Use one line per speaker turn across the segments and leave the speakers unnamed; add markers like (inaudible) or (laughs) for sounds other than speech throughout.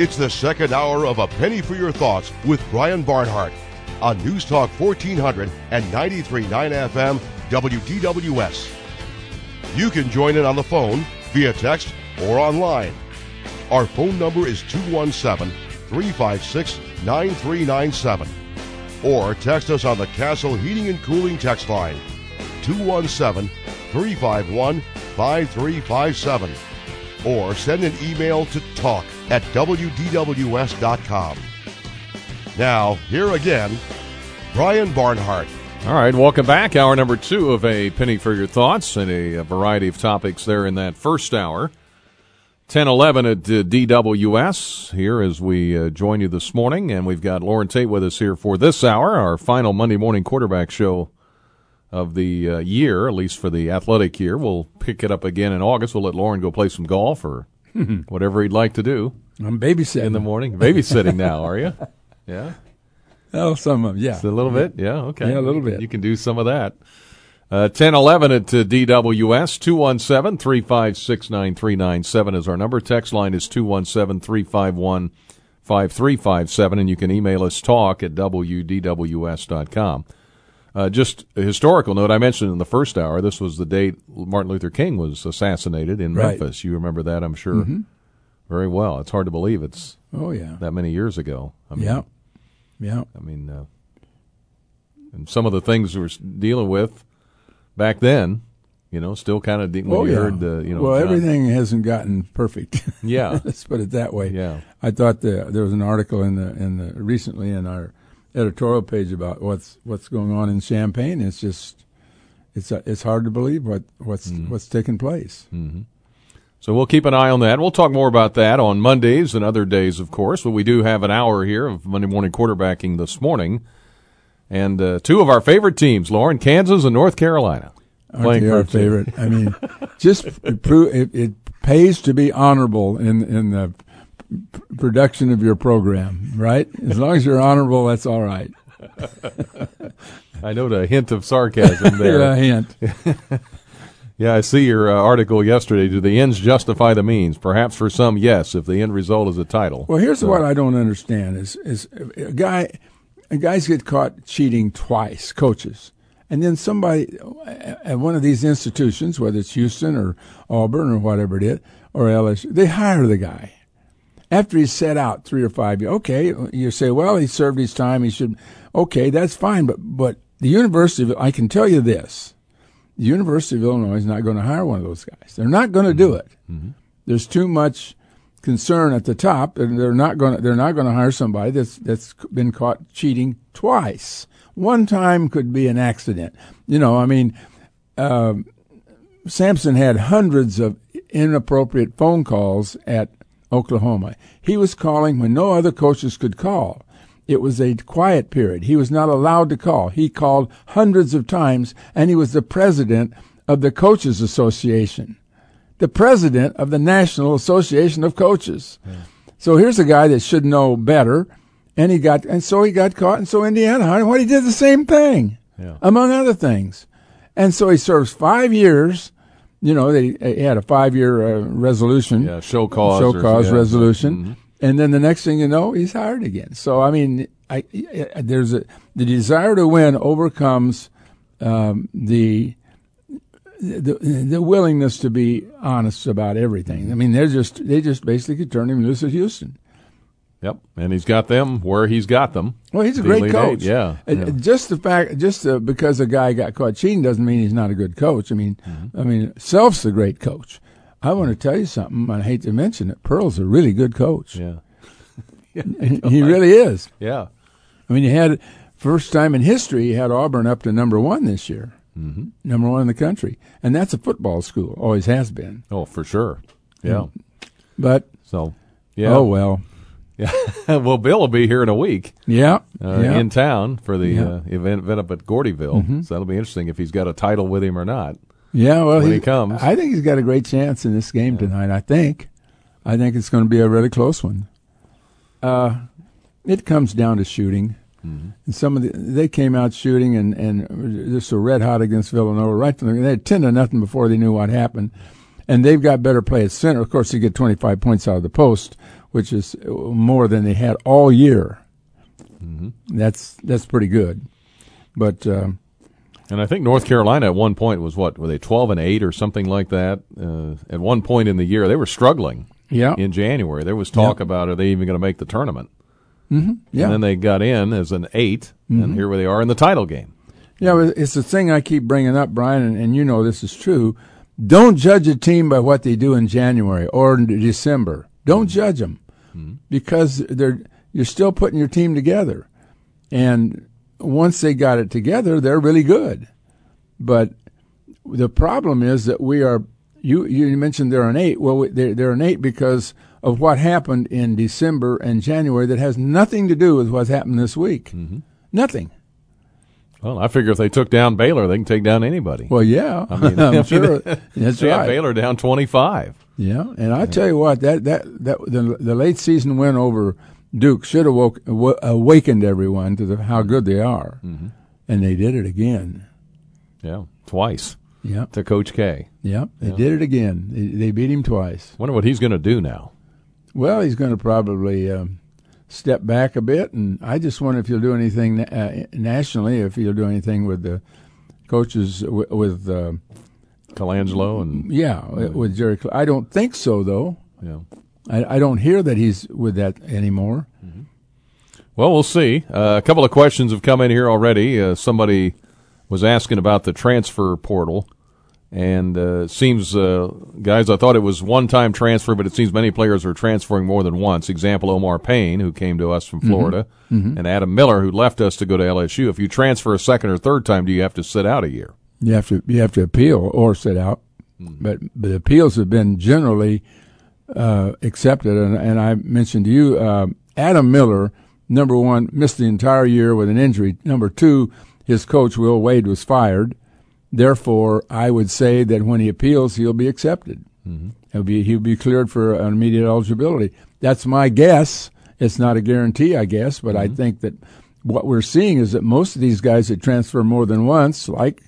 It's the second hour of A Penny for Your Thoughts with Brian Barnhart on News Talk 1400 and 93.9 FM WDWS. You can join in on the phone, via text, or online. Our phone number is 217 356 9397. Or text us on the Castle Heating and Cooling text line 217 351 5357. Or send an email to talk at WDWS.com. Now, here again, Brian Barnhart.
All right, welcome back. Hour number two of A Penny for Your Thoughts and a, variety of topics there in that first hour. 1011 at uh, DWS here as we uh, join you this morning. And we've got Loren Tate with us here for this hour, our final Monday morning quarterback show of the uh, year, at least for the athletic year. We'll pick it up again in August. We'll let Loren go play some golf or (laughs) whatever he'd like to do
I'm babysitting.
in the morning. Babysitting now, are you? (laughs) Yeah.
oh, some of yeah.
Just a little bit? Yeah, okay.
Yeah, a little bit.
You can do some of that. Uh, 1011 at uh, DWS, 217 356 9397 is our number. Text line is 217 351 5357, and you can email us talk at WDWS.com. Uh, just a historical note, I mentioned in the first hour, this was the date Martin Luther King was assassinated in
Right.
Memphis. You remember that, I'm sure, very well. It's hard to believe it's
Oh, yeah.
that many years ago. I mean,
yeah. Yeah.
I mean, uh, and some of the things we're dealing with back then, you know, still kind of de- when
oh,
you
yeah.
heard the, you know,
well,
John-
everything hasn't gotten perfect.
Yeah. (laughs)
Let's put it that way.
Yeah.
I thought the, there was an article in the in the recently in our editorial page about what's what's going on in Champaign. It's just it's uh, it's hard to believe what what's
Mm.
what's taking place.
So we'll keep an eye on that. We'll talk more about that on Mondays and other days, of course. But we do have an hour here of Monday morning quarterbacking this morning, and uh, two of our favorite teams, Loren, Kansas and North Carolina,
Aren't our favorite? I mean, just (laughs) it, it, it pays to be honorable in in the production of your program, right? As long as you're honorable, that's all right. (laughs)
I know a hint of sarcasm there.
Yeah, hint. (laughs)
Yeah, I see your uh, article yesterday. Do the ends justify the means? Perhaps for some, yes, if the end result is a title.
Well, here's what I don't understand: is is a guy, guys get caught cheating twice, coaches, and then somebody at one of these institutions, whether it's Houston or Auburn or whatever it is, or LSU, they hire the guy after he's set out three or five years. Okay, you say, well, he served his time. He should. Okay, that's fine, but but the University of I can tell you this: the University of Illinois is not going to hire one of those guys. They're not going to do it. There's too much concern at the top, and they're not going to they're not going to hire somebody that's that's been caught cheating twice. One time could be an accident. You know, I mean, um, Sampson had hundreds of inappropriate phone calls at Oklahoma. He was calling when no other coaches could call. It was a quiet period. He was not allowed to call. He called hundreds of times, and he was the president of the Coaches Association, the president of the National Association of Coaches. So here's a guy that should know better, and he got, and so he got caught, and so Indiana hired him. Well, he did the same thing,
Yeah.
among other things, and so he serves five years. You know, they, he had a five-year uh, resolution
Yeah, show cause.
show cause
yeah. Mm-hmm.
resolution, and then the next thing you know, he's hired again. So I mean, I, I there's a the desire to win overcomes um, the, the the willingness to be honest about everything. I mean, they're just they just basically turned him loose at Houston.
Yep, and he's got them where he's got them.
Well, he's a great
Elite
coach.
Eight, yeah,
Uh,
yeah.
Just the fact, just uh, because a guy got caught cheating doesn't mean he's not a good coach. I mean,
Mm-hmm.
I mean, Self's a great coach. I want to tell you something. I hate to mention it. Pearl's a really good coach.
Yeah, (laughs)
he really is.
yeah,
I mean, he had first time in history he had Auburn up to number one this year, mm-hmm. number one in the country, and that's a football school. Always has been.
oh for sure. Yeah.
But
So, yeah.
oh well,
Yeah. (laughs) well, Bill will be here in a week
yeah,
uh,
yeah.
in town for the
Yeah.
uh, event, event up at Gordyville. So that'll be interesting if he's got a title with him or not.
yeah. Well,
when he comes.
I think he's got a great chance in this game tonight. I think, I think it's going to be a really close one. Uh, it comes down to shooting.
Mm-hmm.
And some of the they came out shooting and and just so red hot against Villanova. Right, from the, they had ten to nothing before they knew what happened, and they've got better play at center. Of course, they get twenty five points out of the post which is more than they had all year. That's that's pretty good. But um,
And I think North Carolina at one point was what were they twelve and eight or something like that? Uh, at one point in the year, they were struggling.
yeah,
In January, there was talk
Yep.
about are they even going to make the tournament?
yeah,
And then they got in as an 8
Mm-hmm.
and here they are in the title game.
yeah. It's the thing I keep bringing up, Brian, and, and you know this is true. Don't judge a team by what they do in January or in December. Don't judge them hmm. because they're you're still putting your team together, and once they got it together, they're really good. But the problem is that we are. You you mentioned they're an eight. Well, they're they're an eight because of what happened in December and January that has nothing to do with what's happened this week. Mm-hmm. Nothing.
Well, I figure if they took down Baylor, they can take down anybody.
Well, yeah, I
mean, (laughs)
am sure (laughs) that's right.
Baylor down twenty five.
Yeah, and I tell you what, that that that the, the late season win over Duke should have woke, w- awakened everyone to the, how good they are, and they did it again.
Yeah, twice
Yeah,
to Coach K.
yeah, they did it again. They, they beat him twice.
Wonder what he's going to do now.
Well, he's going to probably um, step back a bit, and I just wonder if he'll do anything uh, nationally. If he'll do anything with the coaches w- with. Uh,
Colangelo and
yeah, with Jerry. Cl- I don't think so, though.
yeah.
I, I don't hear that he's with that anymore.
Well, we'll see. Uh, a couple of questions have come in here already. Uh, somebody was asking about the transfer portal, and uh, it seems, uh, guys, I thought it was one-time transfer, but it seems many players are transferring more than once. Example: Omar Payne, who came to us from Florida, and Adam Miller, who left us to go to LSU. If you transfer a second or third time, do you have to sit out a year?
You have to you have to appeal or sit out, but but appeals have been generally uh, accepted. And, and I mentioned to you, uh, Adam Miller, number one, missed the entire year with an injury. Number two, his coach Will Wade was fired. Therefore, I would say that when he appeals, he'll be accepted. He'll be he'll be cleared for an immediate eligibility. That's my guess. It's not a guarantee, I guess, but I think that what we're seeing is that most of these guys that transfer more than once, like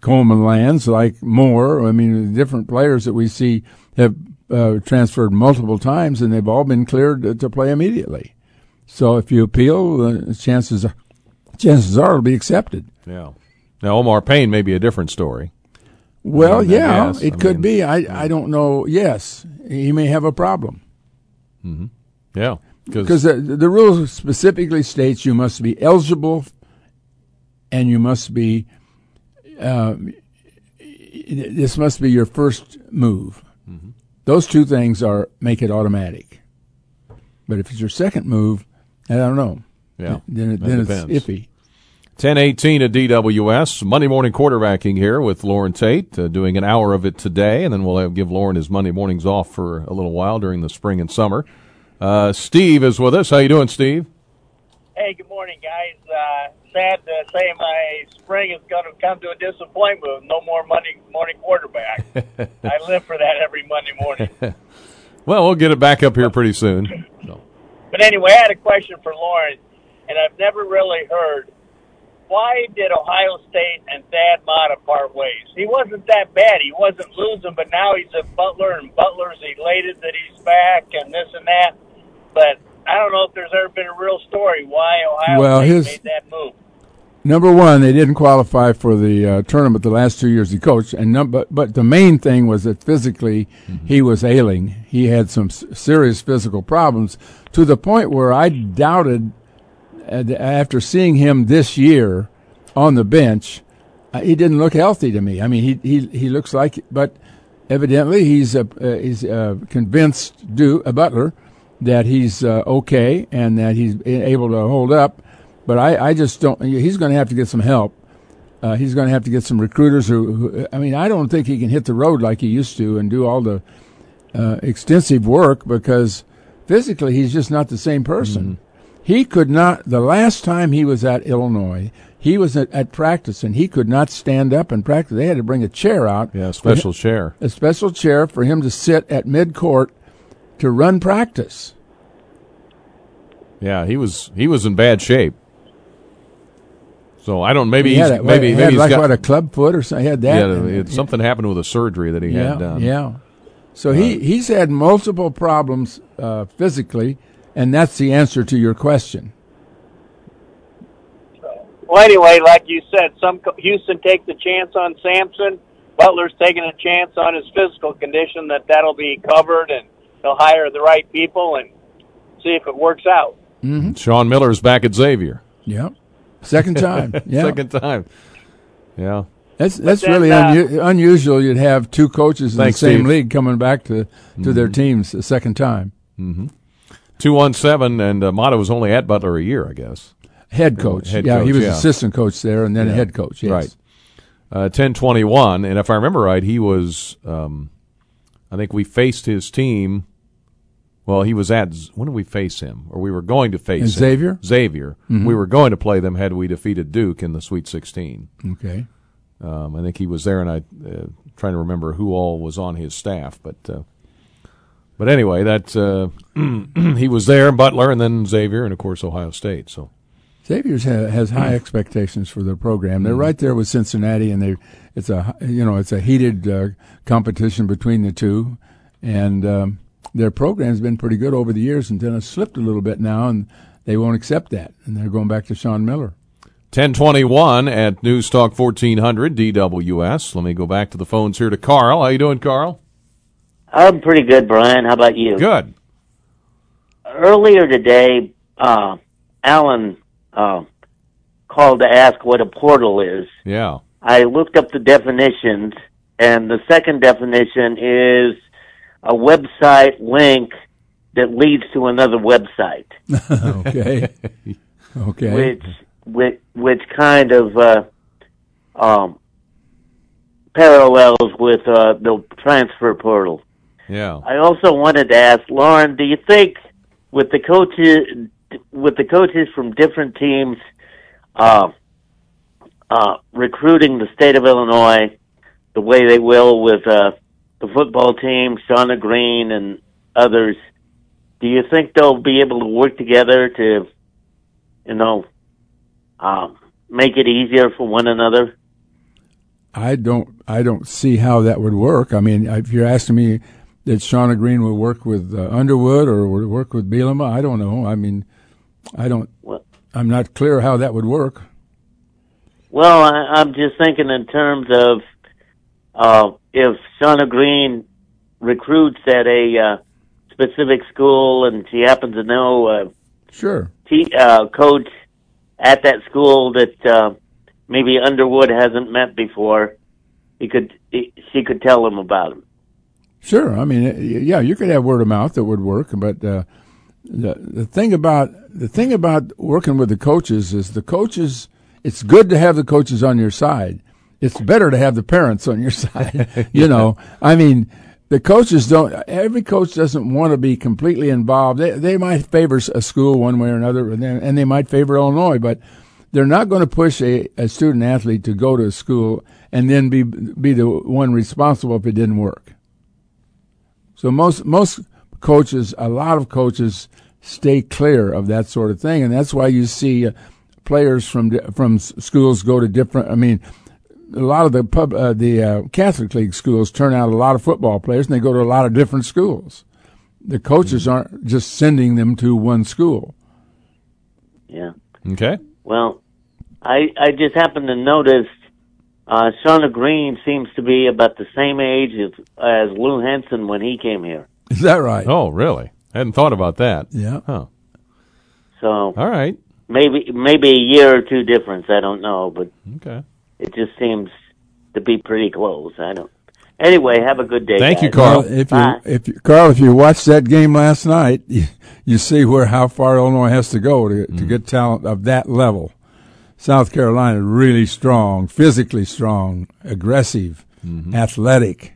Coleman Lands, like Moore. I mean, different players that we see have uh, transferred multiple times, and they've all been cleared to, to play immediately. So if you appeal, uh, chances are, chances are it'll be accepted.
Yeah. Now Omar Payne may be a different story.
Well, yeah, it
I
could
mean,
be. I I don't know. Yes, he may have a problem Mm-hmm.
Yeah,
because the the rule specifically states you must be eligible, and you must be. Uh, this must be your first move. Those two things are make it automatic. But if it's your second move, I don't know.
yeah.
Then, it, then it's
depends.
iffy.
1018 at DWS. Monday morning quarterbacking here with Loren Tate, uh, doing an hour of it today, and then we'll have, give Loren his Monday mornings off for a little while during the spring and summer. Uh, Steve is with us. How you doing, Steve?
Hey, good morning, guys. Uh, sad to say my spring is going to come to a disappointment with no more Monday morning quarterback. (laughs) I live for that every Monday morning. (laughs)
Well, we'll get it back up here pretty soon. So,
But anyway, I had a question for Loren, and I've never really heard why did Ohio State and Thad Matta part ways? He wasn't that bad. He wasn't losing, but now he's a Butler, and Butler's elated that he's back and this and that. But I don't know if there's ever been a real story why Ohio
Well,
State
his-
made that move.
Number one, they didn't qualify for the uh, tournament the last two years he coached, and num- but but the main thing was that physically he was ailing. He had some s- serious physical problems to the point where I doubted uh, after seeing him this year on the bench, uh, he didn't look healthy to me. I mean, he he he looks like, but evidently he's uh, uh, he's uh, convinced do uh, Butler that he's uh, okay and that he's able to hold up. But I, I just don't. He's going to have to get some help. Uh, he's going to have to get some recruiters who, who. I mean, I don't think he can hit the road like he used to and do all the uh, extensive work because physically he's just not the same person. He could not. The last time he was at Illinois, he was at, at practice and he could not stand up and practice. They had to bring a chair out,
yeah, special chair.
a special chair for him to sit at mid court to run practice.
Yeah, he was he was in bad shape. So I don't. Maybe
he
he's
a,
maybe
he
maybe
had
he's
like
got
what a club foot or something. He had that.
yeah.
and-
it- something happened with a surgery that he
yeah,
had done.
yeah. So he, he's had multiple problems uh, physically, and that's the answer to your question.
Well, anyway, like you said, some Houston takes the chance on Sampson. Butler's taking a chance on his physical condition that that'll be covered, and they'll hire the right people and see if it works out.
Mm-hmm. Sean Miller's back at Xavier.
Yeah, second time. (laughs) Yeah,
second time. Yeah.
That's that's then, really uh, unu- unusual. You'd have two coaches in Thanks, the same Steve. league coming back to, to mm-hmm. their teams a second time.
Mm-hmm. Two one seven, and uh, Matta was only at Butler a year, I guess.
Head coach. Head yeah, coach, he was yeah. assistant coach there, and then yeah. head coach. Yes.
Right. Uh, ten twenty one, and if I remember right, he was. Um, I think we faced his team. Well, he was at. When did we face him? Or we were going to face
Xavier.
Xavier. Mm-hmm. We were going to play them had we defeated Duke in the Sweet Sixteen.
Okay.
Um, I think he was there, and I uh, trying to remember who all was on his staff, but uh, but anyway, that uh, (clears throat) he was there, Butler, and then Xavier, and of course Ohio State. So
Xavier's ha- has high expectations for their program. They're mm-hmm. right there with Cincinnati, and they it's a you know it's a heated uh, competition between the two, and um, their program's been pretty good over the years, and then it's slipped a little bit now, and they won't accept that, and they're going back to Sean Miller.
1021 at News Talk 1400 DWS. Let me go back to the phones here to Carl. How you doing, Carl?
I'm pretty good, Brian. How about you?
Good.
Earlier today, uh, Alan uh, called to ask what a portal is.
Yeah.
I looked up the definitions, and the second definition is a website link that leads to another website. (laughs)
okay. okay.
Which which which kind of uh, um, parallels with uh, the transfer portal.
Yeah.
I also wanted to ask Lauren, do you think with the coaches with the coaches from different teams uh, uh, recruiting the state of Illinois the way they will with uh, the football team, Shauna Green and others, do you think they'll be able to work together to, you know, um, make it easier for one another?
I don't. I don't see how that would work. I mean, if you're asking me that Shauna Green would work with uh, Underwood or would work with Bielema, I don't know. I mean, I don't. Well, I'm not clear how that would work.
Well, I, am just thinking in terms of uh, if Shauna Green recruits at a uh, specific school and she happens to know uh,
sure
t- uh, coach at that school that uh, maybe Underwood hasn't met before, he could he, she could tell him about him.
Sure, I mean, yeah, you could have word of mouth that would work, but uh, the the thing about the thing about working with the coaches is the coaches. It's good to have the coaches on your side. It's better to have the parents on your (laughs) side. you know, I mean, the coaches don't. Every coach doesn't want to be completely involved. They they might favor a school one way or another, and they might favor Illinois, but they're not going to push a, a student athlete to go to a school and then be be the one responsible if it didn't work. So most most coaches, a lot of coaches, stay clear of that sort of thing, and that's why you see uh, players from from schools go to different. I mean, a lot of the pub, uh, the uh, Catholic League schools turn out a lot of football players, and they go to a lot of different schools. The coaches mm-hmm. aren't just sending them to one school.
Yeah.
Okay.
Well, I I just happened to notice uh, Shauna Green seems to be about the same age as, as Lou Henson when he came here.
Is that right?
Oh, really? I hadn't thought about that.
Yeah.
Huh.
So.
All right.
Maybe maybe a year or two difference. I don't know, but.
Okay
it just seems to be pretty close. I don't. Anyway, have a good day.
Thank
guys.
you, Carl.
Well, if you, if you, Carl, if you watched that game last night, (laughs) you, you see where how far Illinois has to go to, mm. to get talent of that level. South Carolina really strong, physically strong, aggressive, mm-hmm. athletic,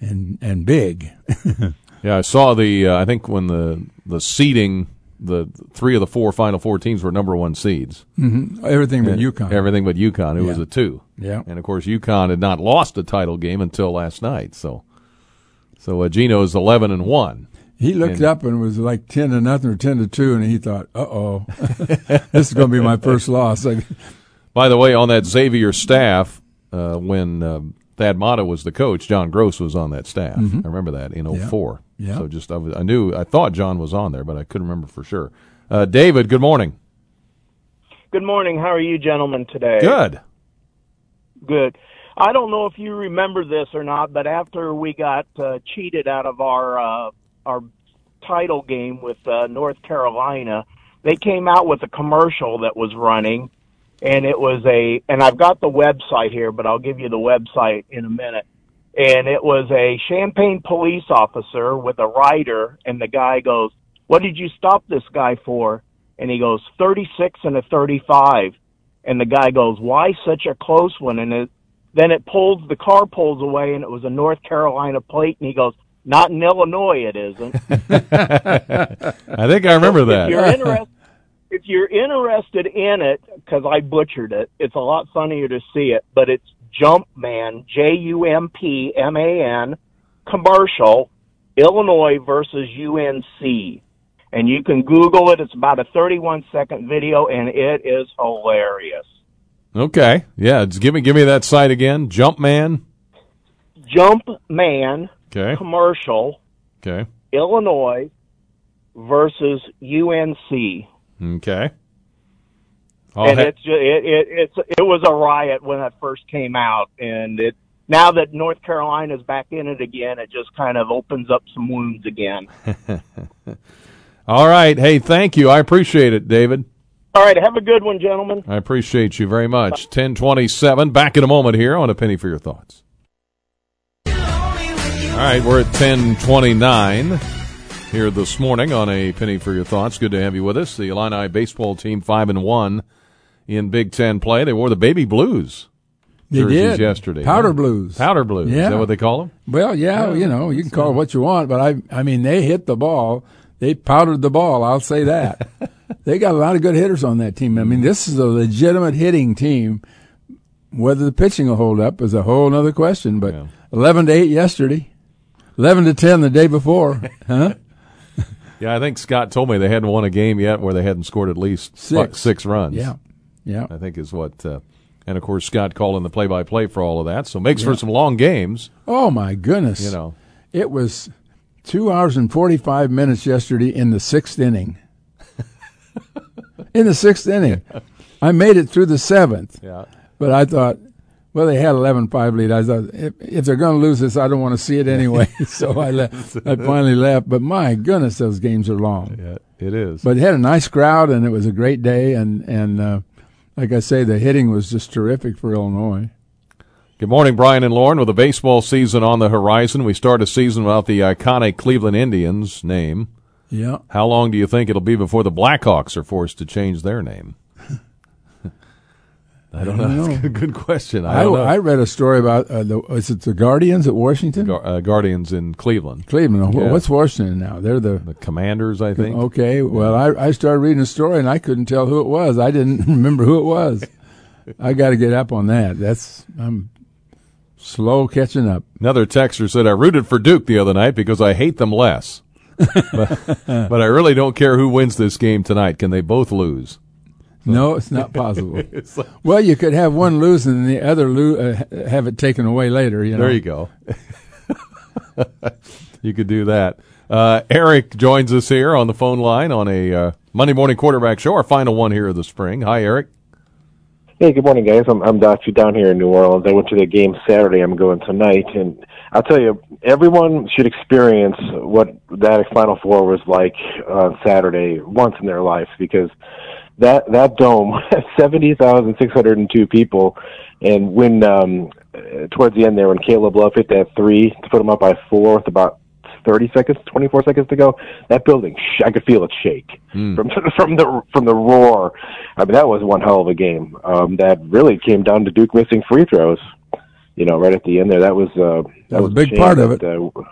and and big. (laughs)
yeah, I saw the. Uh, I think when the the seeding, the three of the four Final Four teams were number one seeds.
Mm-hmm. Everything but UConn.
Everything but UConn. It yeah. was a two.
Yeah.
And of course, UConn had not lost a title game until last night. So, so uh, Gino's eleven and one.
He looked and, up and was like ten to nothing or ten to two, and he thought, "Uh oh, (laughs) this is going to be my first loss."
By the way, on that Xavier staff, uh, when um, Thad Matta was the coach. John Groce was on that staff. I remember that in
Mm-hmm. Yeah.
04.
Yeah.
So just I, was, I knew I thought John was on there, but I couldn't remember for sure. Uh, David, good morning.
Good morning. How are you gentlemen today?
Good.
Good. I don't know if you remember this or not, but after we got uh, cheated out of our uh, our title game with uh, North Carolina, they came out with a commercial that was running, and it was a and I've got the website here, but I'll give you the website in a minute. And it was a Champaign police officer with a rider, and the guy goes, "What did you stop this guy for?" And he goes, "36 and a 35." And the guy goes, "Why such a close one?" And it, then it pulls the car pulls away, and it was a North Carolina plate. And he goes, "Not in Illinois, it isn't." (laughs)
I think I remember
If
that.
you're interested, (laughs) if you're interested in it, because I butchered it, it's a lot funnier to see it. But it's Jumpman, J U M P M A N, commercial, Illinois versus UNC, and you can Google it. It's about a 31 second video, and it is hilarious.
Okay. Yeah. Just give me give me that site again. Jumpman.
Jumpman
Okay.
commercial,
Okay.
Illinois versus UNC.
Okay. I'll
and
ha-
it's ju- it, it it's it was a riot when it first came out, and it now that North Carolina's back in it again, it just kind of opens up some wounds again. (laughs)
All right. Hey, thank you. I appreciate it, David.
All right, have a good one, gentlemen.
I appreciate you very much. 1027. Back in a moment here on A Penny for Your Thoughts. All right, we're at 1029 here this morning on A Penny for Your Thoughts. Good to have you with us. The Illini baseball team 5 and 1 in Big Ten play. They wore the baby blues
They
jerseys
did.
yesterday.
Powder
huh?
blues.
Powder blues. Is that what they call them?
Well, yeah, you know, you can call it what you want, but I, I mean, they hit the ball. They powdered the ball. I'll say that. (laughs) they got a lot of good hitters on that team. I mean, this is a legitimate hitting team. Whether the pitching will hold up is a whole other question. But
Yeah.
eleven to eight yesterday, eleven to ten the day before, huh? (laughs)
Yeah, I think Scott told me they hadn't won a game yet where they hadn't scored at least
Six.
six runs.
Yeah, yeah.
I think is what. Uh, and of course, Scott calling the play-by-play for all of that, so makes for some long games.
Oh my goodness!
You know,
It was two hours and 45 minutes yesterday in the sixth inning. (laughs) in the sixth inning. I made it through the seventh,
yeah.
but I thought, well, they had 11 5 lead. I thought, if, if they're going to lose this, I don't want to see it (laughs) anyway. (laughs) so I, le- I finally left. But my goodness, those games are long.
Yeah, it is.
But it had a nice crowd, and it was a great day. And, and uh, like I say, the hitting was just terrific for Illinois.
Good morning, Brian and Loren. With the baseball season on the horizon, we start a season without the iconic Cleveland Indians name.
Yeah.
How long do you think it'll be before the Blackhawks are forced to change their name? I don't know.
know.
That's a good question. I
I,
don't know.
I read a story about uh, the is it the Guardians at Washington,
uh, Guardians in Cleveland,
Cleveland.
Yeah.
What's Washington now? They're the
the Commanders, I think.
okay. Well, I I started reading a story and I couldn't tell who it was. I didn't (laughs) remember who it was. I got to get up on that. That's I'm slow catching up.
Another texter said, I rooted for Duke the other night because I hate them less. (laughs) but, but I really don't care who wins this game tonight. Can they both lose?
No, it's not possible. (laughs)
It's like,
well, you could have one lose and the other lo- uh, have it taken away later. You know.
there you go. (laughs) you could do that. Uh, Eric joins us here on the phone line on a uh, Monday morning quarterback show, our final one here of the spring. Hi, Eric.
Hey, good morning, guys. I'm I'm actually down here in New Orleans. I went to the game Saturday. I'm going tonight, and I'll tell you, everyone should experience what that Final Four was like on Saturday once in their life because that that dome had (laughs) seventy thousand six hundred and two people, and when um, towards the end there, when Caleb Love hit that three to put them up by four with about 30 seconds, 24 seconds to go, that building, sh- I could feel it shake from (laughs) from the from the roar. I mean, that was one hell of a game. Um, that really came down to Duke missing free throws. You know, right at the end there, that was uh, that,
was a big part of
that, Uh,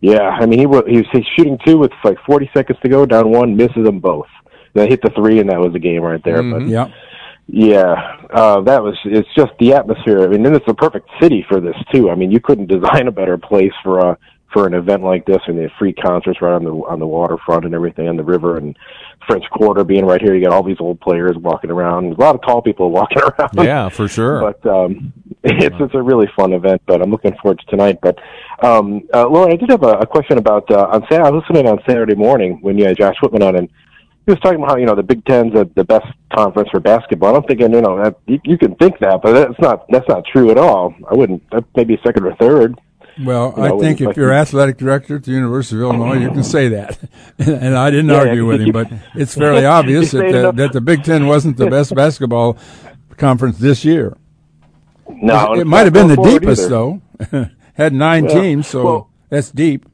yeah, I mean, he was he was shooting two with like 40 seconds to go, down one, misses them both. Then hit the three, and that was the game right there. But
Yeah.
yeah, uh, that was. It's just the atmosphere. I mean, and it's a perfect city for this too. I mean, you couldn't design a better place for a for an event like this, and the free concerts right on the on the waterfront and everything on the river and French Quarter being right here. You got all these old players walking around. A lot of tall people walking (laughs) around.
Yeah, for sure.
But um, (laughs) It's it's a really fun event, but I'm looking forward to tonight. But um, uh, Loren, I did have a, a question about uh, on Saturday. I was listening on Saturday morning when you had Josh Whitman on, and he was talking about how you know the Big Ten's the, the best conference for basketball. I'm thinking, you know, that, you, you can think that, but that's not that's not true at all. I wouldn't. Maybe second or third.
Well,
You
I think if you're athletic director at the University of Illinois, you can say that. (laughs) and I didn't
Yeah,
argue with him, but it's fairly (laughs) obvious that the, that the Big Ten wasn't the best basketball conference this year.
No,
it
it's
might have been the deepest
either.
though. (laughs) Had nine
Well,
teams, so
well-
that's deep.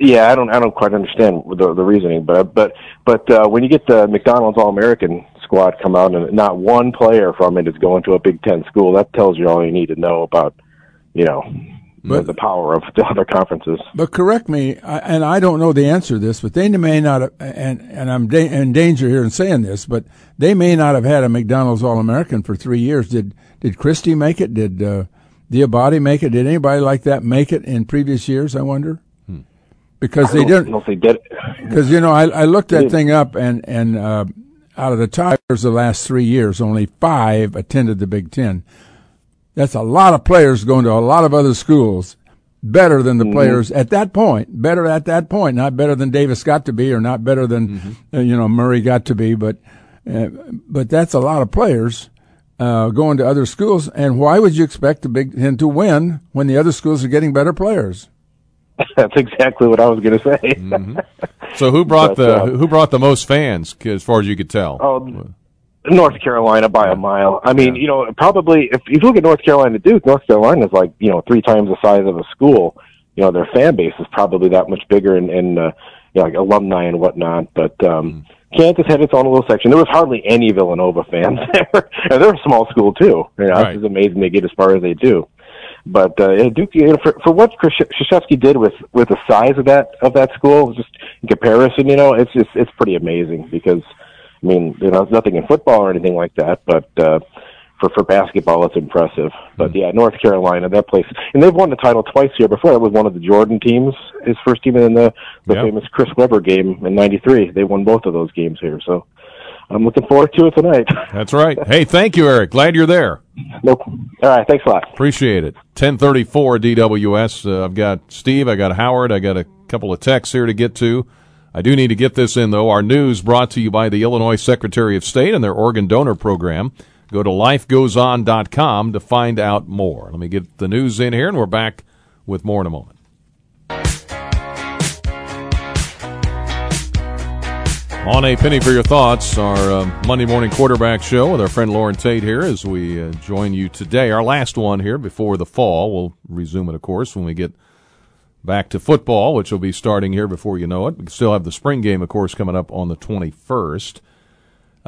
Yeah, I don't I don't quite understand the the reasoning, but but but uh, when you get the McDonald's All American squad come out and not one player from it is going to a Big Ten school, that tells you all you need to know about you know the,
But-
the power of the other conferences.
But correct me, I, and I don't know the answer to this, but they may not, have, and and I'm da- in danger here in saying this, but they may not have had a McDonald's All American for three years. Did did Christie make it? Did uh, Diabate make it? Did anybody like that make it in previous years? I wonder. Because they didn't.
know if they did.
Because you know, I, I looked that thing up, and and uh, out of the Tigers the last three years, only five attended the Big Ten. That's a lot of players going to a lot of other schools. Better than the players at that point. Better at that point. Not better than Davis got to be, or not better than uh, you know Murray got to be. But uh, but that's a lot of players uh, going to other schools. And why would you expect the Big Ten to win when the other schools are getting better players? (laughs)
That's exactly what I was going to say.
So who brought
But,
the
uh,
who brought the most fans, as far as you could tell?
Oh, North Carolina by a mile. I mean, you know, probably if you look at North Carolina Duke, North Carolina is like you know three times the size of a school. You know, their fan base is probably that much bigger and, and uh, you know, like alumni and whatnot. But um, Kansas had its own little section. There was hardly any Villanova fans (laughs) there. and they're a small school too. You know,
Right.
It's amazing they get as far as they do. But uh, Duke, you know, for for what Krzyzewski did with with the size of that of that school, just in comparison, you know, it's just it's pretty amazing because I mean, you know, nothing in football or anything like that, but uh, for for basketball, it's impressive. But yeah, North Carolina, that place, and they've won the title twice here before. It was one of the Jordan teams, his first team in the the
Yep.
famous Chris Webber game in '93. They won both of those games here, so I'm looking forward to it tonight. (laughs)
That's right. Hey, thank you, Eric. Glad you're there.
nope. All right, thanks a lot.
Appreciate it. 1034 DWS. Uh, I've got Steve, I got Howard, I got a couple of texts here to get to. I do need to get this in, though. Our news brought to you by the Illinois Secretary of State and their organ donor program. Go to lifegoeson.com to find out more. Let me get the news in here, and we're back with more in a moment. On a penny for your thoughts, our uh, Monday morning quarterback show with our friend Loren Tate here as we uh, join you today. Our last one here before the fall. We'll resume it, of course, when we get back to football, which will be starting here before you know it. We still have the spring game, of course, coming up on the 21st.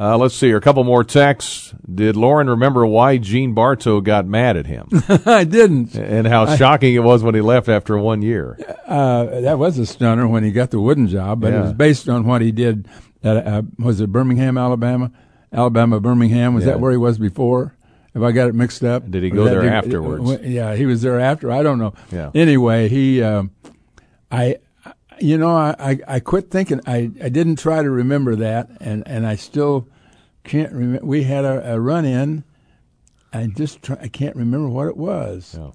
Uh, let's see here. A couple more texts. Did Loren remember why Gene Bartow got mad at him (laughs)
I didn't.
and how shocking it was when he left after one year?
Uh, that was a stunner when he got the wooden job, but it was based on what he did at uh, was it Birmingham, Alabama, Alabama Birmingham. Was
Yeah.
that where he was before? Have I got it mixed up?
Did he go there
did-
afterwards?
Yeah, he was there after. I don't know.
Yeah.
Anyway, he, um, I, you know, I, I, I quit thinking. I, I didn't try to remember that, and, and I still can't remember. We had a, a run in. I just try, I can't remember what it was.
Yeah.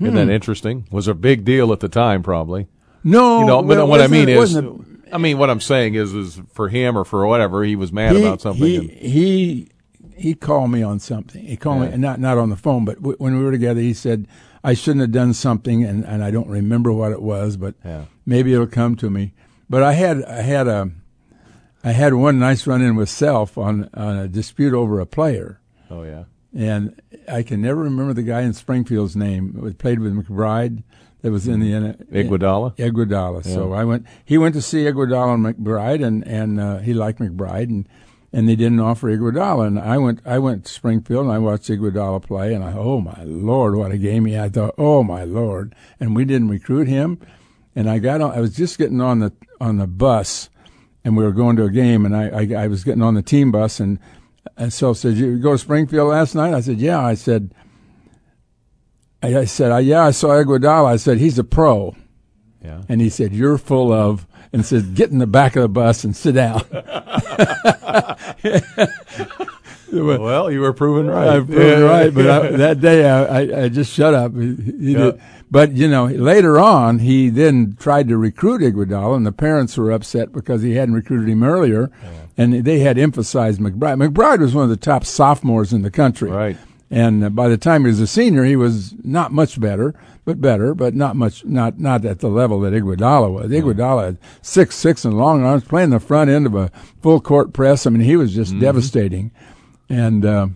Isn't that hmm. interesting? Was a big deal at the time, probably.
No,
You know,
well, it
what I mean is,
a-
I mean, what I'm saying is, is for him or for whatever, he was mad
he,
about something.
He,
and-
he he called me on something. He called
Yeah.
me not not on the phone, but w- when we were together, he said I shouldn't have done something, and, and I don't remember what it was, but
Yeah.
maybe it'll come to me. But I had I had a I had one nice run in with self on on a dispute over a player,
oh yeah,
and I can never remember the guy in Springfield's name. It played with McBride. That was in the
Iguodala.
Iguodala. So I went. He went to see Iguodala and McBride, and and uh, he liked McBride, and and they didn't offer Iguodala. And I went. I went to Springfield, and I watched Iguodala play, and I, oh my lord, what a game he had! I thought, oh my lord, and we didn't recruit him. And I got on. I was just getting on the on the bus, and we were going to a game, and I I, I was getting on the team bus, and and so said, "You go to Springfield last night?" I said, "Yeah." I said. I I said, "Uh, yeah, I saw Iguodala. I said, he's a pro.
yeah.
And he said, You're full of, and said, Get in the back of the bus and sit down. (laughs) (laughs)
well, you were proven right.
I proven right, but I, (laughs) that day I, I, just shut up. He, he
Yeah.
did. But you know, later on, he then tried to recruit Iguodala, and the parents were upset because he hadn't recruited him earlier, and they had emphasized McBride. McBride was one of the top sophomores in the country,
Right.
And uh, by the time he was a senior, he was not much better, but better, but not much, not not at the level that Iguodala was. Iguodala had six six and long arms, playing the front end of a full court press. I mean, he was just devastating, and. Uh,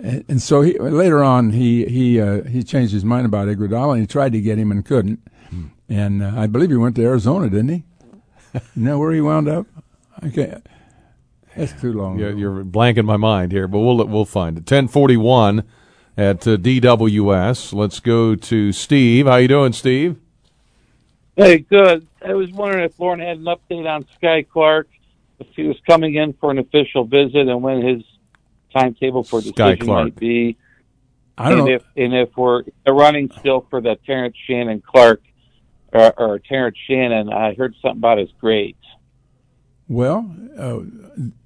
and, and so he, later on, he he uh, he changed his mind about Iguodala, and he tried to get him and couldn't. And uh, I believe he went to Arizona, didn't he? you know where he wound up? Okay, that's too long.
Yeah,
ago.
you're blanking my mind here, but we'll we'll find it. Ten forty one at uh, DWS. Let's go to Steve. How you doing, Steve?
Hey, good. I was wondering if Loren had an update on Skyy Clark, if he was coming in for an official visit, and when his timetable for
Skyy
decision
Clark.
might be.
I don't
and
know.
if and if we're running still for the Terrence Shannon Clark or, or Terrence Shannon, I heard something about his grades.
Well, uh,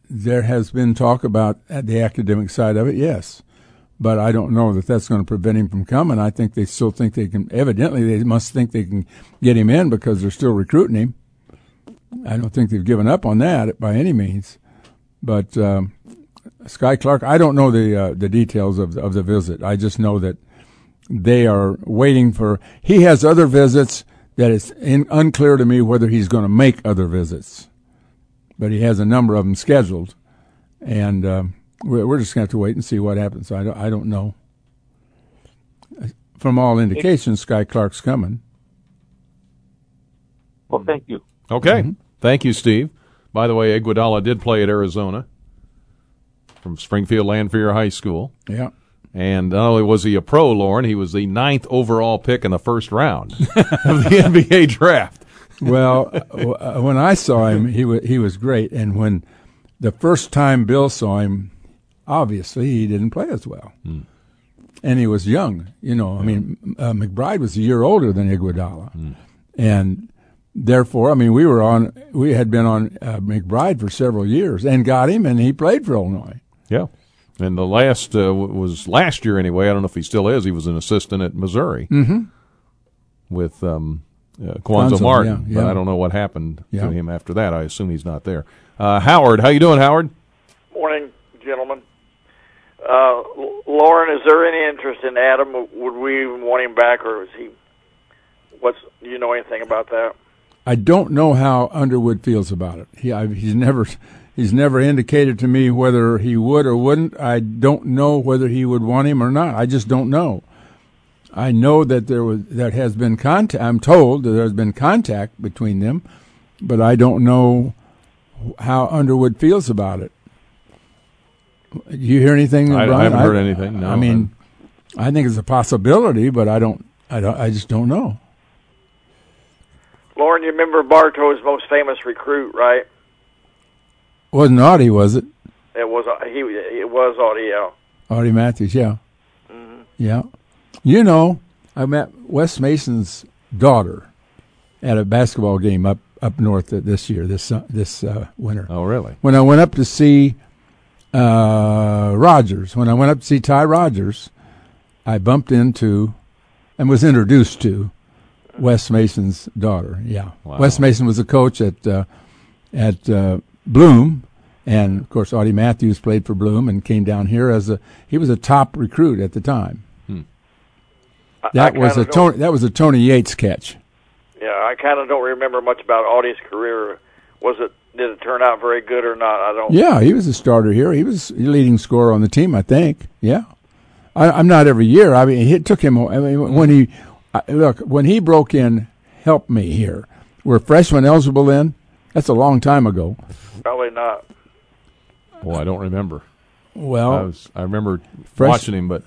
there has been talk about the academic side of it, yes, but I don't know that that's going to prevent him from coming. I think they still think they can. Evidently, they must think they can get him in because they're still recruiting him. I don't think they've given up on that by any means. But um, Skyy Clark, I don't know the uh, the details of of the visit. I just know that they are waiting for. He has other visits that it's in, unclear to me whether he's going to make other visits but he has a number of them scheduled, and um, we're, we're just going to have to wait and see what happens. I don't, I don't know. From all indications, Skyy Clark's coming.
Well, thank you.
Okay. Thank you, Steve. By the way, Iguodala did play at Arizona from Springfield Lanphier High School.
Yeah.
And not only was he a pro, Loren, he was the ninth overall pick in the first round (laughs) of the NBA draft.
Well, uh, when I saw him, he was he was great, and when the first time Bill saw him, obviously he didn't play as well, and he was young. You know, I mean, uh, McBride was a year older than Iguodala, and therefore, I mean, we were on we had been on uh, McBride for several years and got him, and he played for Illinois.
Yeah. And the last uh, was last year anyway. I don't know if he still is. He was an assistant at Missouri with um, uh, Cuonzo
Cuonzo,
Martin.
yeah,
But. I don't know what happened
Yeah.
to him after that. I assume he's not there. Uh, Howard, how you doing, Howard?
Morning, gentlemen. Uh, Loren, is there any interest in Adam? Would we even want him back, or is he? What's do you know anything about that?
I don't know how Underwood feels about it. He I, he's never he's never indicated to me whether he would or wouldn't. I don't know whether he would want him or not. I just don't know. I know that there was that has been contact. I'm told that there has been contact between them, but I don't know how Underwood feels about it. Do you hear anything?
I- I haven't heard anything, no.
I mean, I think it's a possibility, but I don't. I don't. I just don't know.
Loren, you remember Bartow's most famous recruit, right?
Wasn't Audie, was it?
It was uh, he. It was Audio.
Audie Matthews, yeah. Yeah. You know, I met Wes Mason's daughter at a basketball game up up north this year, this uh, this uh, winter.
Oh, really?
When I went up to see uh, Rogers, when I went up to see Ty Rogers, I bumped into and was introduced to Wes Mason's daughter. Yeah,
Wow.
Wes Mason was a coach at uh, at uh, Bloom, and of course Audie Matthews played for Bloom and came down here as a he was a top recruit at the time. Hmm.
I-
That
I
was a Tony that was a Tony Yates catch.
Yeah, I kind of don't remember much about Audie's career. Was it? Did it turn out very good or not? I don't.
Yeah, he was a starter here. He was the leading scorer on the team, I think. Yeah, I, I'm not every year. I mean, it took him. I mean, when he I, look when he broke in, help me here. Were freshmen eligible then? That's a long time ago.
Probably not.
Well, I don't remember.
Well,
I was. I remember
Fresh-
watching him, but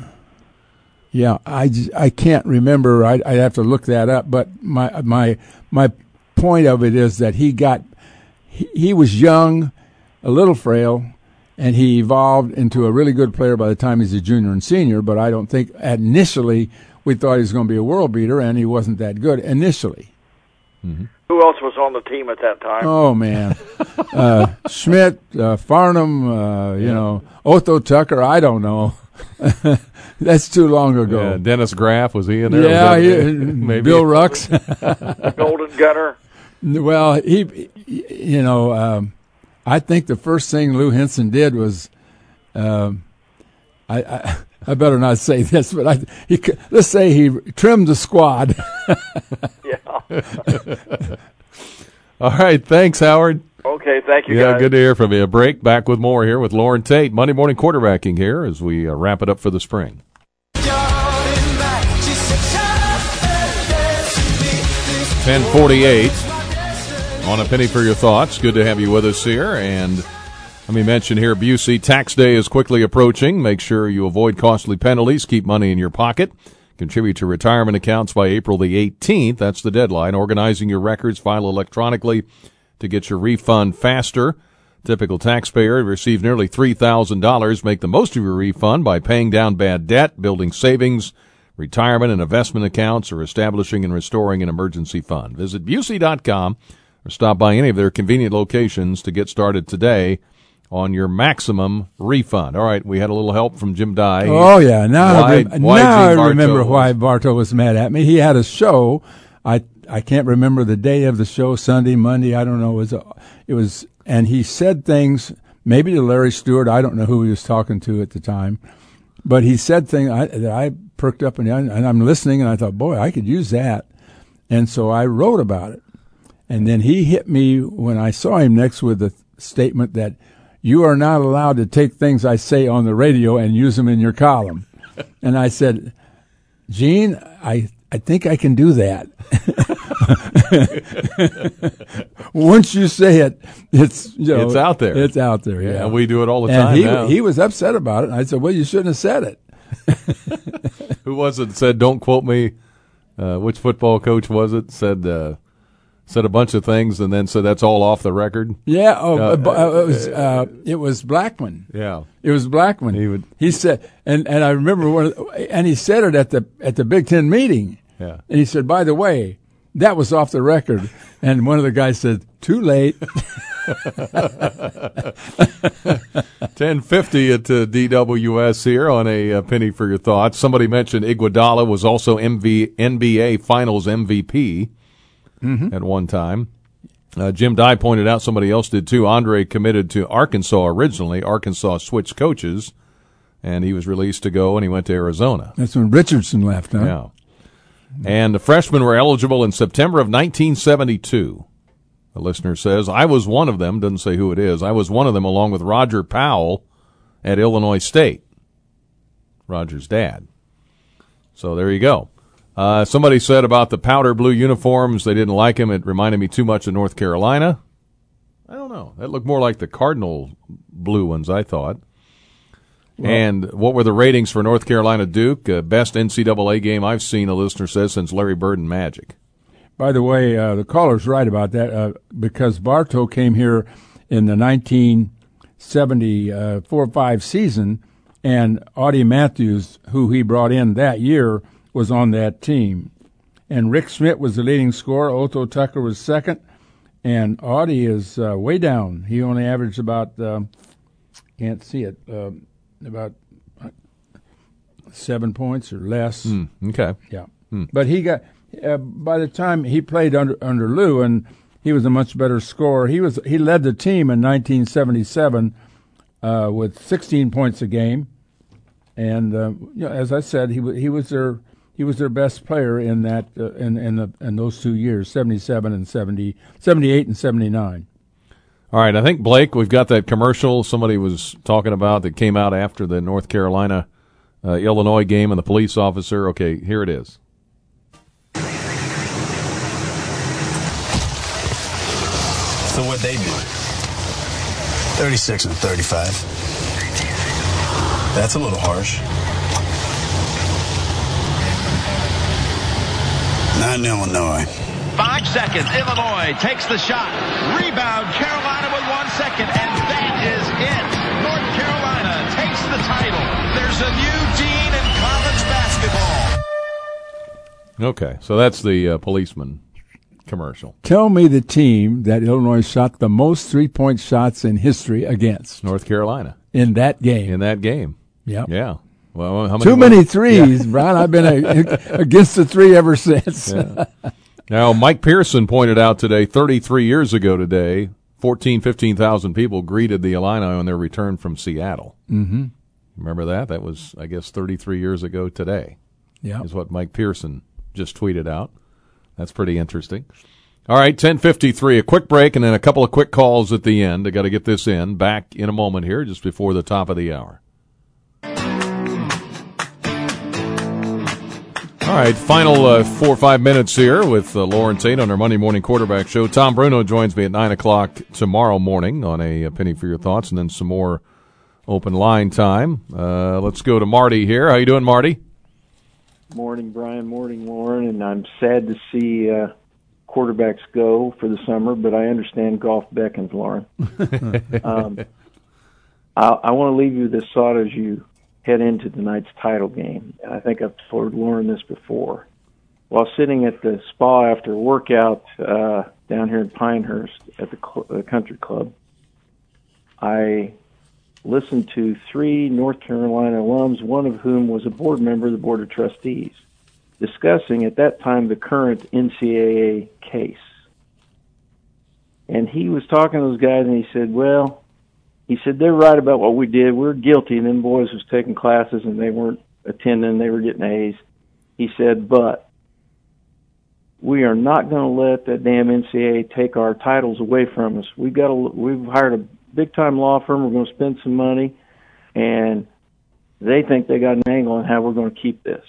Yeah, I, I can't remember. I I have to look that up. But my my my point of it is that he got he, he was young, a little frail, and he evolved into a really good player by the time he's a junior and senior. But I don't think initially we thought he was going to be a world beater, and he wasn't that good initially. Mm-hmm.
Who else was on the team at that time?
Oh man, (laughs) uh, Schmidt, uh, Farnham, uh, you know, Otho Tucker. I don't know. (laughs) That's too long ago.
Yeah, Dennis Graff was he in there?
Yeah, he- (laughs)
maybe
Bill Rucks.
Golden Gunner.
well, he, you know, um, I think the first thing Lou Henson did was, um, I, I, I better not say this, but I, he, let's say he trimmed the squad. (laughs)
Yeah. (laughs)
All right, thanks, Howard.
Okay, thank you
Yeah,
guys.
good to hear from you. A break. Back with more here with Loren Tate. Monday morning quarterbacking here as we uh, wrap it up for the spring. 1048 on a penny for your thoughts. Good to have you with us here. And let me mention here, Busey, tax day is quickly approaching. Make sure you avoid costly penalties. Keep money in your pocket. Contribute to retirement accounts by April the 18th. That's the deadline. Organizing your records, file electronically to get your refund faster. Typical taxpayer receive nearly $3,000. Make the most of your refund by paying down bad debt, building savings, retirement and investment accounts, or establishing and restoring an emergency fund. Visit Busey.com or stop by any of their convenient locations to get started today on your maximum refund. All right, we had a little help from Jim Dey.
Oh yeah, now
Why-
I, rem-
why
now I remember
was-
why Bartow was mad at me. He had a show. I I can't remember the day of the show, Sunday, Monday. I don't know. It was a, it was, and he said things maybe to Larry Stewart. I don't know who he was talking to at the time, but he said things I, that I perked up and, and I'm listening, and I thought, boy, I could use that, and so I wrote about it. And then he hit me when I saw him next with the statement that you are not allowed to take things I say on the radio and use them in your column. (laughs) and I said, Gene, I, I think I can do that. (laughs) Once you say it, it's you know,
It's out there.
It's out there.
Yeah,
Yeah,
we do it all the
and
time
he
now.
he was upset about it. I said, "Well, you shouldn't have said it." (laughs)
Who was it that said, don't quote me? Uh, which football coach was it? Said, uh, said a bunch of things and then said that's all off the record.
Yeah, oh,
Uh,
uh, it was uh, it was Blackman.
Yeah.
It was Blackman.
He would-
He said, and and I remember one, of the- and he said it at the at the Big Ten meeting.
Yeah.
And he said, by the way, that was off the record. And one of the guys said, too late. (laughs)
1050 at uh, DWS here on a uh, penny for your thoughts. Somebody mentioned Iguodala was also MV, NBA Finals MVP at one time. Uh, Jim Dey pointed out somebody else did too. Andre committed to Arkansas originally. Arkansas switched coaches, and he was released to go, and he went to Arizona.
That's when Richardson left, huh?
Yeah. And the freshmen were eligible in September of 1972. The listener says, I was one of them, doesn't say who it is. I was one of them along with Roger Powell at Illinois State. Roger's dad. So there you go. Uh, somebody said about the powder blue uniforms, they didn't like them. It reminded me too much of North Carolina. I don't know. That looked more like the Cardinal blue ones, I thought. and what were the ratings for North Carolina Duke? Uh, best NCAA game I've seen, the listener says, since Larry Bird and Magic.
By the way, uh, the caller's right about that uh, because Bartow came here in the 1974-5 season, and Audie Matthews, who he brought in that year, was on that team. And Rick Schmidt was the leading scorer. Otto Tucker was second. And Audie is uh, way down. He only averaged about, um, can't see it, um about uh, seven points or less.
Okay.
Yeah, but he got uh, by the time he played under under Lou, and he was a much better scorer. He was he led the team in 1977 uh, with 16 points a game, and uh, you know, as I said, he he was their he was their best player in that uh, in in, the, in those two years, 77 and 70, 78 and 79.
All right, I think Blake, we've got that commercial somebody was talking about that came out after the North Carolina uh, Illinois game and the police officer. Okay, here it is.
So what they do? 36 and 35. That's a little harsh. Not in Illinois.
Five seconds. Illinois takes the shot. Rebound. Carolina with one second. And that is it. North Carolina takes the title. There's a new dean in college basketball.
Okay, so that's the uh, policeman commercial.
Tell me the team that Illinois shot the most three point shots in history against
North Carolina
in that game.
in that game.
Yep.
Yeah. Well, how many
Too many threes, (laughs) Brian. I've been a, against the three ever since.
Now, Mike Pearson pointed out today, 33 years ago today, 14, 15,000 people greeted the Illini on their return from Seattle.
mm-hmm.
Remember that? That was, I guess, 33 years ago today.
Yeah.
is what Mike Pearson just tweeted out. That's pretty interesting. All right, 1053, a quick break and then a couple of quick calls at the end. I got to get this in. Back in a moment here, just before the top of the hour. All right, final uh, four or five minutes here with uh, Loren Tate on our Monday morning quarterback show. Tom Bruno joins me at 9 o'clock tomorrow morning on a, a penny for your thoughts and then some more open line time. Uh, let's go to Marty here. How you doing, Marty?
Morning, Brian. Morning, Loren. And I'm sad to see uh, quarterbacks go for the summer, but I understand golf beckons, Loren. (laughs) um, I, I want to leave you this thought as you head into tonight's title game. I think I've told Loren this before. While sitting at the spa after a workout uh, down here in Pinehurst at the cl- uh, country club, I listened to three North Carolina alums, one of whom was a board member of the Board of Trustees, discussing at that time the current NCAA case. And he was talking to those guys and he said, Well, he said, They're right about what we did. We're guilty. And them boys was taking classes and they weren't attending, they were getting A's. He said, But we are not going to let that damn NCAA take our titles away from us. We've got to, we've hired a big time law firm. We're going to spend some money, and they think they got an angle on how we're going to keep this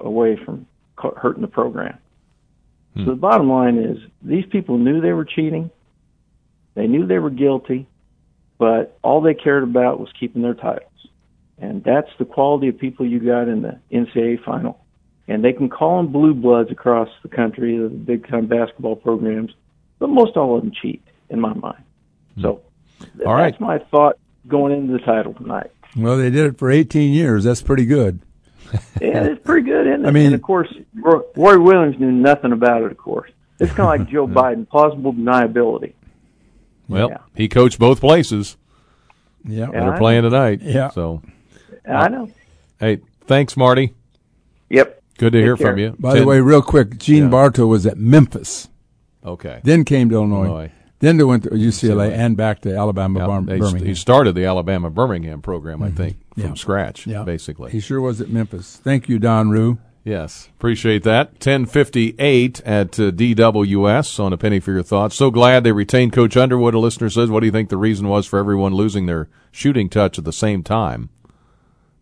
away from hurting the program. Hmm. So the bottom line is these people knew they were cheating. They knew they were guilty, but all they cared about was keeping their titles. And that's the quality of people you got in the NCAA final. And they can call them blue bloods across the country, the big time basketball programs, but most all of them cheat, in my mind. Hmm. So
All right.
that's my thought going into the title tonight.
Well, they did it for 18 years. That's pretty good.
Yeah, it's pretty good, isn't (laughs) it?
I mean-
and of course, Roy Roy Williams knew nothing about it. Of course, it's kind of like Joe (laughs) Biden, plausible deniability.
Well,
Yeah.
he coached both places
Yeah.
that
Yeah,
are
I
playing tonight.
Yeah.
So,
I know.
hey, thanks, Marty.
Yep.
Good to
Take
hear
care.
from you.
By the way, real quick, Gene
Yeah.
Bartow was at Memphis,
okay.
then came to Illinois,
Illinois.
then they went to UCLA,
UCLA.
and back to Alabama,
Yeah,
Bar-
they-
Birmingham.
He started the Alabama Birmingham program, I mm-hmm. think, from
Yeah.
scratch,
Yeah.
basically.
He sure was at Memphis. Thank you, Don Rue.
Yes, appreciate that. 1058 at uh, DWS on a penny for your thoughts. So glad they retained Coach Underwood. A listener says, what do you think the reason was for everyone losing their shooting touch at the same time?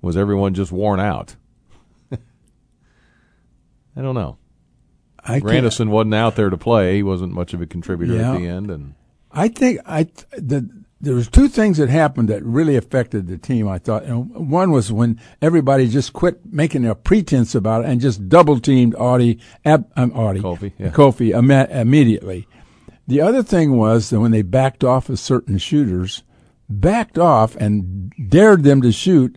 Was everyone just worn out? (laughs) I don't know.
I can't-
wasn't out there to play. He wasn't much of a contributor
Yeah.
at the end. And
I think I the there was two things that happened that really affected the team. I thought, and one was when everybody just quit making a pretense about it and just double teamed Audie, Ab, um, Audie,
Kofi, yeah.
Kofi immediately. The other thing was that when they backed off of certain shooters, backed off and dared them to shoot,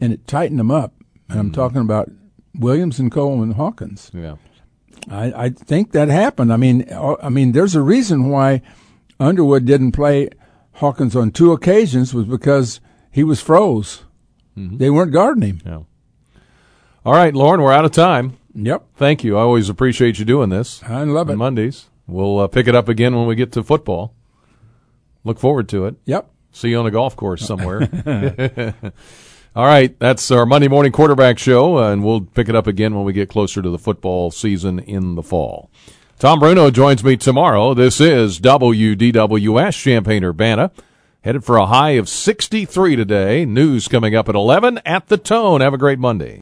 and it tightened them up. And I'm talking about Williams and Coleman Hawkins.
yeah,
I, I think that happened. I mean, uh, I mean, there's a reason why Underwood didn't play Hawkins on two occasions was because he was froze. They weren't guarding him.
yeah. All right, Loren, we're out of time.
Yep,
Thank you. I always appreciate you doing this.
I love
on
it.
Mondays. We'll uh, pick it up again when we get to football. Look forward to it.
Yep.
See you on a golf course somewhere. (laughs) (laughs) All right, that's our Monday morning quarterback show, uh, and we'll pick it up again when we get closer to the football season in the fall. Tom Bruno joins me tomorrow. This is WDWS Champaign Urbana. Headed for a high of 63 today. News coming up at 11 at the tone. Have a great Monday.